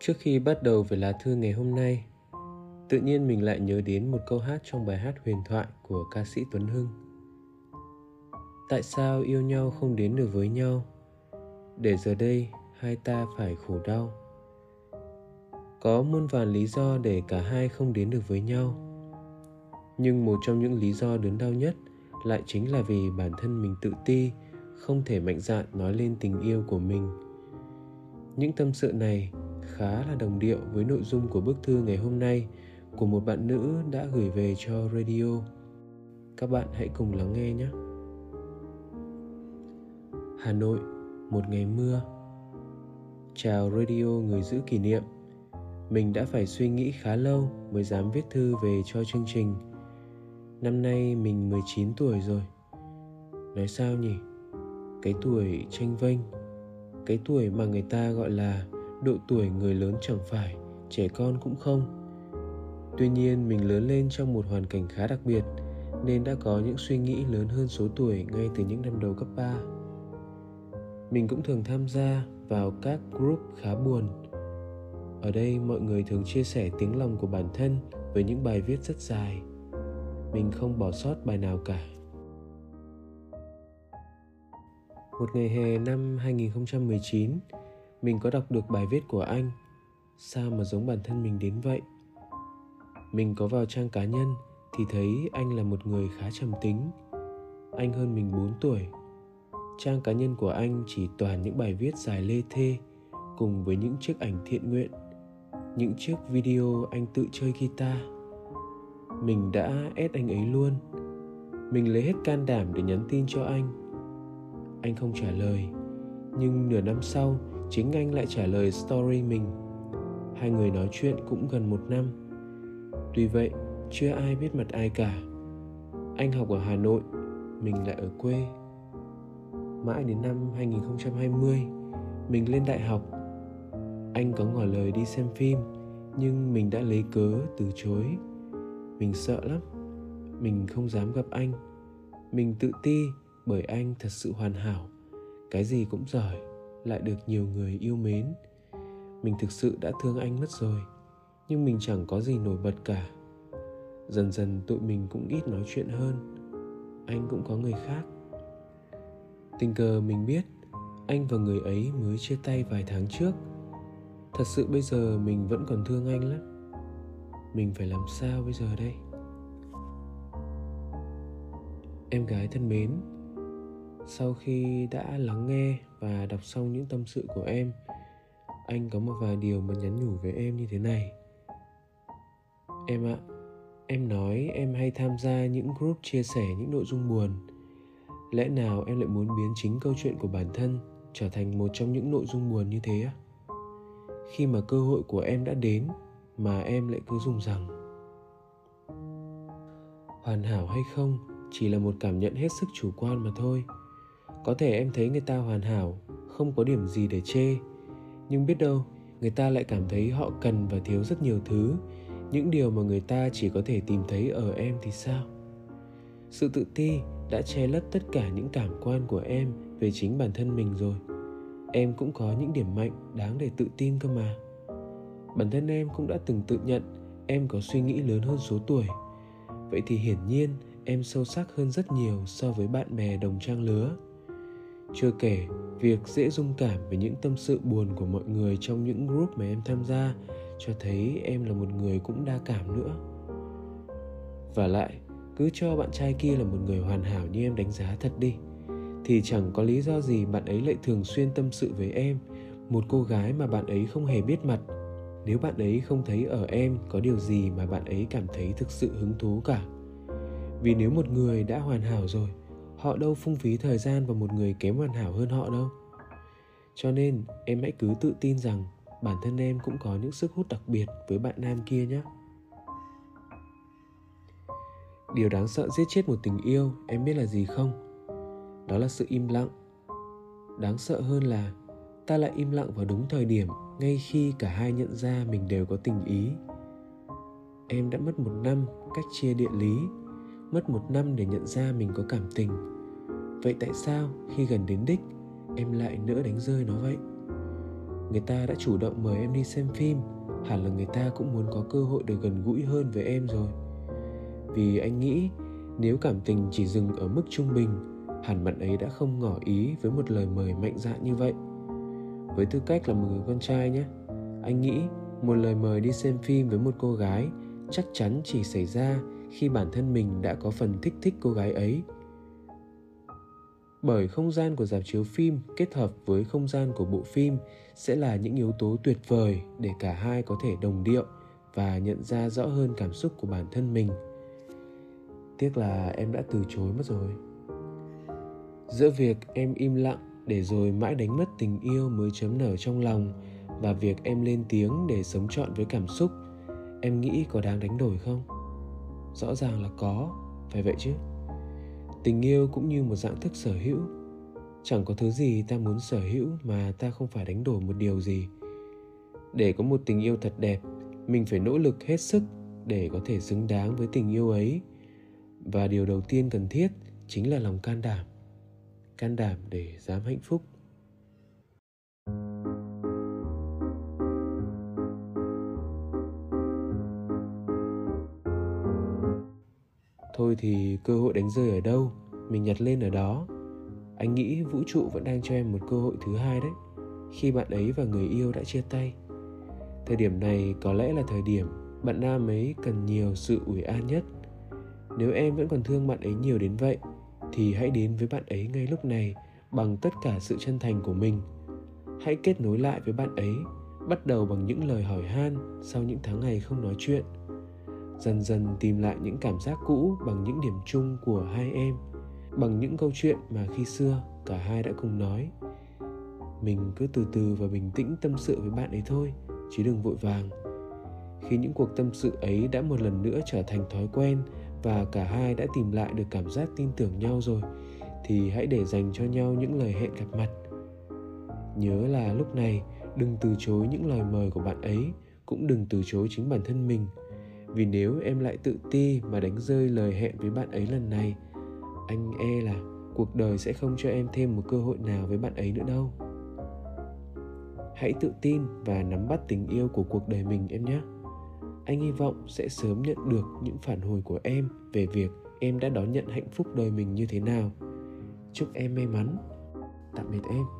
Trước khi bắt đầu về lá thư ngày hôm nay, tự nhiên mình lại nhớ đến một câu hát trong bài hát huyền thoại của ca sĩ Tuấn Hưng. Tại sao yêu nhau không đến được với nhau? Để giờ đây hai ta phải khổ đau. Có muôn vàn lý do để cả hai không đến được với nhau. Nhưng một trong những lý do đớn đau nhất lại chính là vì bản thân mình tự ti, không thể mạnh dạn nói lên tình yêu của mình. Những tâm sự này khá là đồng điệu với nội dung của bức thư ngày hôm nay của một bạn nữ đã gửi về cho radio. Các bạn hãy cùng lắng nghe nhé. Hà Nội, một ngày mưa. Chào radio người giữ kỷ niệm. Mình đã phải suy nghĩ khá lâu mới dám viết thư về cho chương trình. Năm nay mình 19 tuổi rồi. Nói sao nhỉ? Cái tuổi tranh vênh, cái tuổi mà người ta gọi là độ tuổi người lớn chẳng phải trẻ con cũng không tuy nhiên mình lớn lên trong một hoàn cảnh khá đặc biệt nên đã có những suy nghĩ lớn hơn số tuổi ngay từ những năm đầu cấp 3. Mình cũng thường tham gia vào các group khá buồn. Ở đây mọi người thường chia sẻ tiếng lòng của bản thân với những bài viết rất dài. Mình không bỏ sót bài nào cả. Một ngày hè năm 2019, mình có đọc được bài viết của anh. Sao mà giống bản thân mình đến vậy? Mình có vào trang cá nhân thì thấy anh là một người khá trầm tính. Anh hơn mình 4 tuổi. Trang cá nhân của anh chỉ toàn những bài viết dài lê thê cùng với những chiếc ảnh thiện nguyện, những chiếc video anh tự chơi guitar. Mình đã ép anh ấy luôn. Mình lấy hết can đảm để nhắn tin cho anh. Anh không trả lời, nhưng nửa năm sau chính anh lại trả lời story mình. Hai người nói chuyện cũng gần một năm. Tuy vậy, chưa ai biết mặt ai cả. Anh học ở hà nội, mình lại ở quê. Mãi đến năm 2020 mình lên đại học. Anh có ngỏ lời đi xem phim, nhưng mình đã lấy cớ từ chối. Mình sợ lắm, mình không dám gặp anh. Mình tự ti bởi anh thật sự hoàn hảo, cái gì cũng giỏi lại được nhiều người yêu mến. Mình thực sự đã thương anh mất rồi, nhưng mình chẳng có gì nổi bật cả. Dần dần tụi mình cũng ít nói chuyện hơn, anh cũng có người khác. Tình cờ mình biết, anh và người ấy mới chia tay vài tháng trước. Thật sự bây giờ mình vẫn còn thương anh lắm. Mình phải làm sao bây giờ đây? Em gái thân mến, sau khi đã lắng nghe và đọc xong những tâm sự của em, anh có một vài điều muốn nhắn nhủ với em như thế này. Em ạ, em nói em hay tham gia những group chia sẻ những nội dung buồn. Lẽ nào em lại muốn biến chính câu chuyện của bản thân trở thành một trong những nội dung buồn như thế á? Khi mà cơ hội của em đã đến mà em lại cứ dùng rằng, hoàn hảo hay không chỉ là một cảm nhận hết sức chủ quan mà thôi có thể em thấy người ta hoàn hảo, không có điểm gì để chê. Nhưng biết đâu, người ta lại cảm thấy họ cần và thiếu rất nhiều thứ. Những điều mà người ta chỉ có thể tìm thấy ở em thì sao? Sự tự ti đã che lấp tất cả những cảm quan của em về chính bản thân mình rồi. Em cũng có những điểm mạnh đáng để tự tin cơ mà. Bản thân em cũng đã từng tự nhận em có suy nghĩ lớn hơn số tuổi. Vậy thì hiển nhiên em sâu sắc hơn rất nhiều so với bạn bè đồng trang lứa chưa kể, việc dễ dung cảm với những tâm sự buồn của mọi người trong những group mà em tham gia cho thấy em là một người cũng đa cảm nữa. Và lại, cứ cho bạn trai kia là một người hoàn hảo như em đánh giá thật đi thì chẳng có lý do gì bạn ấy lại thường xuyên tâm sự với em một cô gái mà bạn ấy không hề biết mặt nếu bạn ấy không thấy ở em có điều gì mà bạn ấy cảm thấy thực sự hứng thú cả vì nếu một người đã hoàn hảo rồi họ đâu phung phí thời gian vào một người kém hoàn hảo hơn họ đâu. Cho nên, em hãy cứ tự tin rằng bản thân em cũng có những sức hút đặc biệt với bạn nam kia nhé. Điều đáng sợ giết chết một tình yêu, em biết là gì không? Đó là sự im lặng. Đáng sợ hơn là ta lại im lặng vào đúng thời điểm, ngay khi cả hai nhận ra mình đều có tình ý. Em đã mất một năm cách chia địa lý mất một năm để nhận ra mình có cảm tình. Vậy tại sao khi gần đến đích, em lại nỡ đánh rơi nó vậy? Người ta đã chủ động mời em đi xem phim, hẳn là người ta cũng muốn có cơ hội được gần gũi hơn với em rồi. Vì anh nghĩ, nếu cảm tình chỉ dừng ở mức trung bình, hẳn bạn ấy đã không ngỏ ý với một lời mời mạnh dạn như vậy. Với tư cách là một người con trai nhé, anh nghĩ một lời mời đi xem phim với một cô gái chắc chắn chỉ xảy ra khi bản thân mình đã có phần thích thích cô gái ấy. Bởi không gian của dạp chiếu phim kết hợp với không gian của bộ phim sẽ là những yếu tố tuyệt vời để cả hai có thể đồng điệu và nhận ra rõ hơn cảm xúc của bản thân mình. Tiếc là em đã từ chối mất rồi. Giữa việc em im lặng để rồi mãi đánh mất tình yêu mới chấm nở trong lòng và việc em lên tiếng để sống trọn với cảm xúc, em nghĩ có đáng đánh đổi không? Rõ ràng là có, phải vậy chứ? Tình yêu cũng như một dạng thức sở hữu. Chẳng có thứ gì ta muốn sở hữu mà ta không phải đánh đổi một điều gì. Để có một tình yêu thật đẹp, mình phải nỗ lực hết sức để có thể xứng đáng với tình yêu ấy. Và điều đầu tiên cần thiết chính là lòng can đảm. Can đảm để dám hạnh phúc. Thôi thì cơ hội đánh rơi ở đâu? Mình nhặt lên ở đó. Anh nghĩ vũ trụ vẫn đang cho em một cơ hội thứ hai đấy. Khi bạn ấy và người yêu đã chia tay. Thời điểm này có lẽ là thời điểm bạn nam ấy cần nhiều sự ủi an nhất. Nếu em vẫn còn thương bạn ấy nhiều đến vậy, thì hãy đến với bạn ấy ngay lúc này bằng tất cả sự chân thành của mình. Hãy kết nối lại với bạn ấy, bắt đầu bằng những lời hỏi han sau những tháng ngày không nói chuyện dần dần tìm lại những cảm giác cũ bằng những điểm chung của hai em, bằng những câu chuyện mà khi xưa cả hai đã cùng nói. Mình cứ từ từ và bình tĩnh tâm sự với bạn ấy thôi, chứ đừng vội vàng. Khi những cuộc tâm sự ấy đã một lần nữa trở thành thói quen và cả hai đã tìm lại được cảm giác tin tưởng nhau rồi, thì hãy để dành cho nhau những lời hẹn gặp mặt. Nhớ là lúc này, đừng từ chối những lời mời của bạn ấy, cũng đừng từ chối chính bản thân mình vì nếu em lại tự ti mà đánh rơi lời hẹn với bạn ấy lần này, anh e là cuộc đời sẽ không cho em thêm một cơ hội nào với bạn ấy nữa đâu. Hãy tự tin và nắm bắt tình yêu của cuộc đời mình em nhé. Anh hy vọng sẽ sớm nhận được những phản hồi của em về việc em đã đón nhận hạnh phúc đời mình như thế nào. Chúc em may mắn. Tạm biệt em.